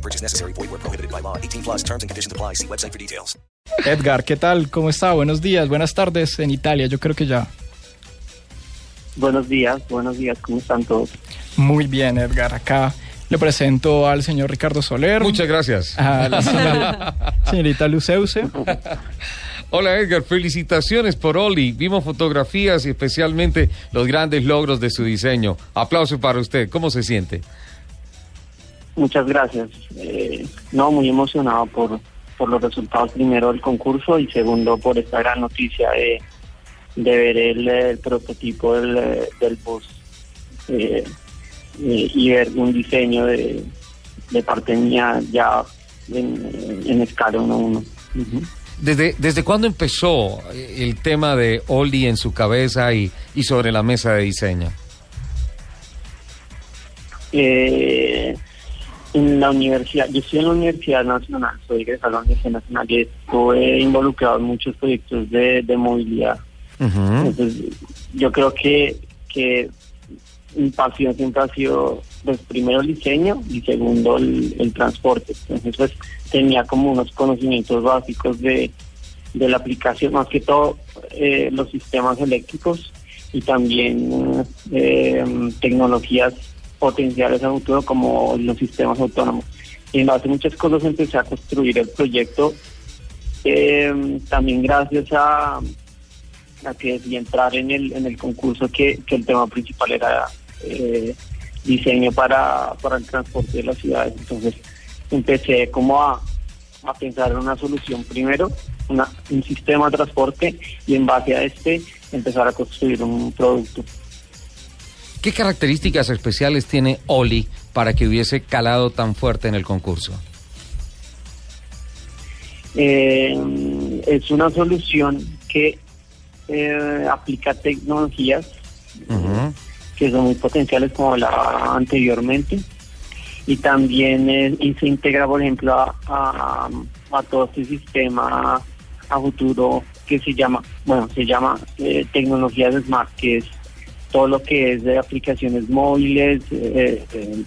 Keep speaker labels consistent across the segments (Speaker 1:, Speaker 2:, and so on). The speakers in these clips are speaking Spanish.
Speaker 1: No purchase necessary. Void where prohibited by law. 18 plus terms and conditions apply. See website for details.
Speaker 2: Edgar, ¿qué tal? ¿Cómo está? Buenos días, buenas tardes en Italia, yo creo que ya.
Speaker 3: Buenos días, buenos días, ¿cómo están todos?
Speaker 2: Muy bien, Edgar. Acá le presento al señor Ricardo Soler.
Speaker 4: Muchas gracias.
Speaker 2: A la señora- señorita Luceuse.
Speaker 4: Hola Edgar, felicitaciones por Oli. Vimos fotografías y especialmente los grandes logros de su diseño. Aplauso para usted. ¿Cómo se siente?
Speaker 3: Muchas gracias. Eh, no, muy emocionado por, por los resultados primero del concurso y segundo por esta gran noticia de, de ver el, el prototipo del, del bus eh, eh, y ver un diseño de, de parte mía ya en, en escala 1 a 1. Ujú.
Speaker 4: ¿Desde, ¿Desde cuándo empezó el tema de Oli en su cabeza y, y sobre la mesa de diseño?
Speaker 3: Eh, en la universidad, yo estoy en la Universidad Nacional, soy egresado de la Universidad Nacional y estuve involucrado en muchos proyectos de, de movilidad. Entonces, yo creo que, que mi pasión siempre ha sido, pues, primero el diseño y segundo el, el transporte. Entonces, pues, tenía como unos conocimientos básicos de, de la aplicación, más que todo eh, los sistemas eléctricos y también eh, tecnologías potenciales a futuro como los sistemas autónomos. Y en base a muchas cosas empecé a construir el proyecto, eh, también gracias a, a que decidí entrar en el, en el concurso que, que el tema principal era eh, diseño para, para el transporte de las ciudades. Entonces empecé como a, a pensar en una solución primero, un sistema de transporte y en base a este empezar a construir un producto.
Speaker 4: ¿Qué características especiales tiene Oli para que hubiese calado tan fuerte en el concurso?
Speaker 3: Eh, es una solución que eh, aplica tecnologías que son muy potenciales como hablaba anteriormente y también eh, y se integra por ejemplo a, a, a todo este sistema a futuro que se llama bueno se llama eh, tecnologías smart que es todo lo que es de aplicaciones móviles eh, eh,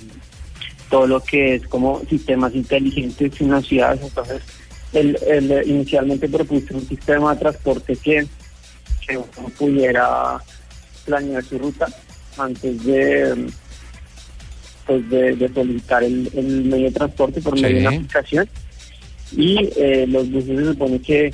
Speaker 3: todo lo que es como sistemas inteligentes en las ciudades entonces el, el, inicialmente propuse un sistema de transporte que, que uno pudiera planear su ruta antes de pues de, de solicitar el, el medio de transporte por medio de una aplicación. Y eh, los buses se supone que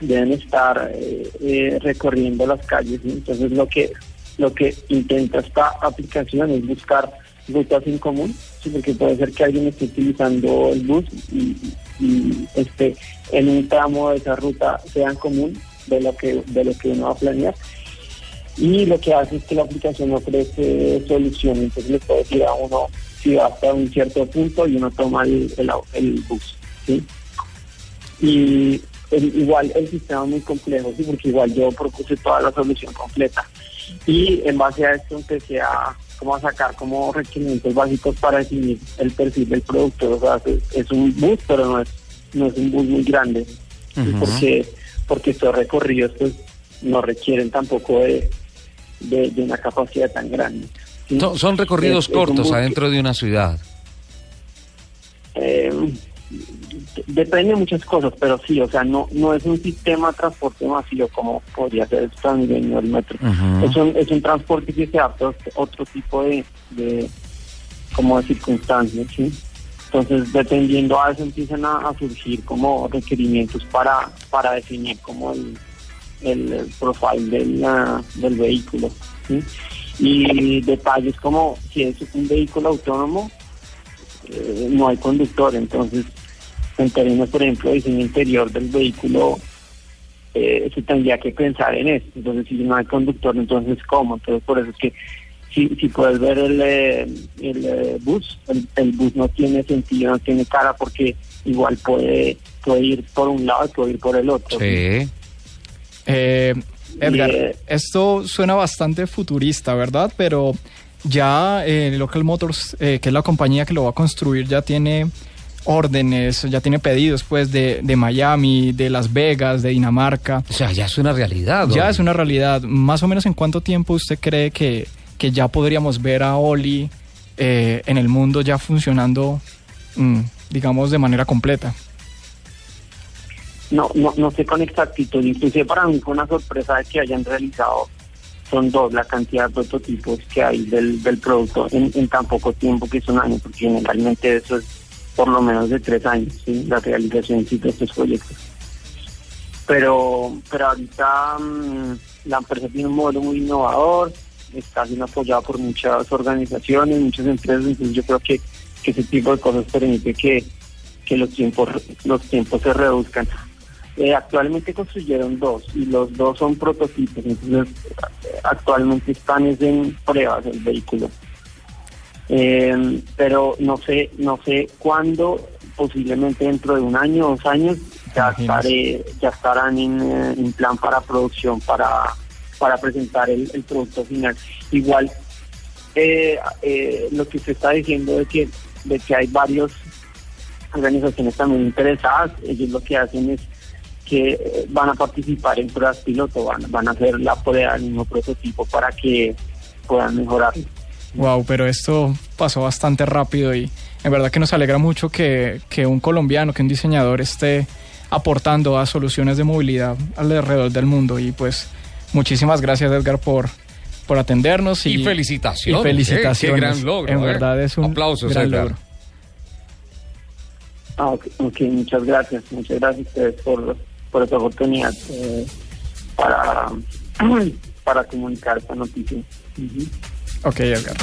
Speaker 3: deben estar eh, eh, recorriendo las calles ¿sí? entonces lo que lo que intenta esta aplicación es buscar rutas en común ¿sí? porque puede ser que alguien esté utilizando el bus y, y en un tramo de esa ruta sea en común de lo que de lo que uno va a planear y lo que hace es que la aplicación ofrece soluciones, entonces le puede decir a uno si va hasta un cierto punto y uno toma el, el, el bus, ¿sí? Y igual el sistema es muy complejo, ¿sí? Porque igual yo propuse toda la solución completa y en base a esto empecé a como a sacar como requerimientos básicos para definir el perfil del producto, o sea, es, es un bus, pero no es, no es un bus muy grande, porque porque estos recorridos pues no requieren tampoco de, de, de una capacidad tan grande. ¿sí?
Speaker 4: Son, son recorridos
Speaker 3: Es- es un
Speaker 4: cortos
Speaker 3: que-
Speaker 4: adentro de una ciudad.
Speaker 3: Eh, depende de muchas cosas, pero sí, o sea, no no es un sistema de transporte masivo como podría ser el Transmilenio o el metro.
Speaker 4: Ujú.
Speaker 3: es, un, es un transporte que se adapta a otro tipo de, de como de circunstancias, ¿sí? Entonces, dependiendo a eso empiezan a, a surgir como requerimientos para, para definir como el, el, profile del, del vehículo, ¿sí? Y detalles como si es un vehículo autónomo, eh, no hay conductor, entonces en términos, por ejemplo, de diseño interior del vehículo, eh, se tendría que pensar en eso. Entonces, si no hay conductor, entonces ¿cómo? Entonces, por eso es que si, si puedes ver el, eh, el eh, bus, el, el bus no tiene sentido, no tiene cara porque igual puede puede ir por un lado y puede ir por el otro.
Speaker 4: Sí.
Speaker 2: Eh, Edgar,
Speaker 3: Y, eh,
Speaker 2: esto suena bastante futurista, ¿verdad? Pero ya eh, Local Motors, eh, que es la compañía que lo va a construir, ya tiene órdenes, ya tiene pedidos pues de, de Miami, de Las Vegas, de Dinamarca.
Speaker 4: O sea, ya es una realidad.
Speaker 2: Ya es una realidad. Más o menos en cuánto tiempo usted cree que, que ya podríamos ver a Oli eh, en el mundo ya funcionando, mm, digamos, de manera completa.
Speaker 3: No, no, no sé con exactitud. Inclusive para mí fue una sorpresa de que hayan realizado, son dos, la cantidad de prototipos que hay del, del producto en, en tan poco tiempo que es un año, porque generalmente eso es por lo menos de tres años, la realización de estos proyectos. Pero, pero ahorita mm, la empresa tiene un modelo muy innovador, está siendo apoyado por muchas organizaciones, muchas empresas, entonces yo creo que, que ese tipo de cosas permite que, que los tiempos los tiempos se reduzcan. Eh, actualmente construyeron dos y los dos son prototipos, entonces eh, actualmente están es en pruebas el vehículo. Eh, pero no sé, no sé cuándo, posiblemente dentro de un año, dos años, ya estaré, ya estarán en, eh, en plan para producción, para, para presentar el, el producto final. Igual eh, eh, lo que usted está diciendo de que, de que hay varios organizaciones también interesadas, ellos lo que hacen es que eh, van a participar en pruebas piloto, van, van a hacer la prueba del mismo prototipo para que puedan mejorar.
Speaker 2: Wow, pero esto pasó bastante rápido y en verdad que nos alegra mucho que, que un colombiano, que un diseñador esté aportando a soluciones de movilidad alrededor del mundo. Y pues muchísimas gracias Edgar por, por atendernos. Y,
Speaker 4: Y felicitaciones,
Speaker 2: y felicitaciones.
Speaker 4: ¿eh? Qué gran logro,
Speaker 2: En
Speaker 4: ¿eh?
Speaker 2: verdad es un
Speaker 4: Aplausos,
Speaker 2: gran
Speaker 4: Edgar.
Speaker 2: logro.
Speaker 3: Ah, ok, ok, muchas gracias, muchas gracias a ustedes por, por esta oportunidad eh, para, para comunicar esta noticia. Ujú.
Speaker 2: Ok, Edgar.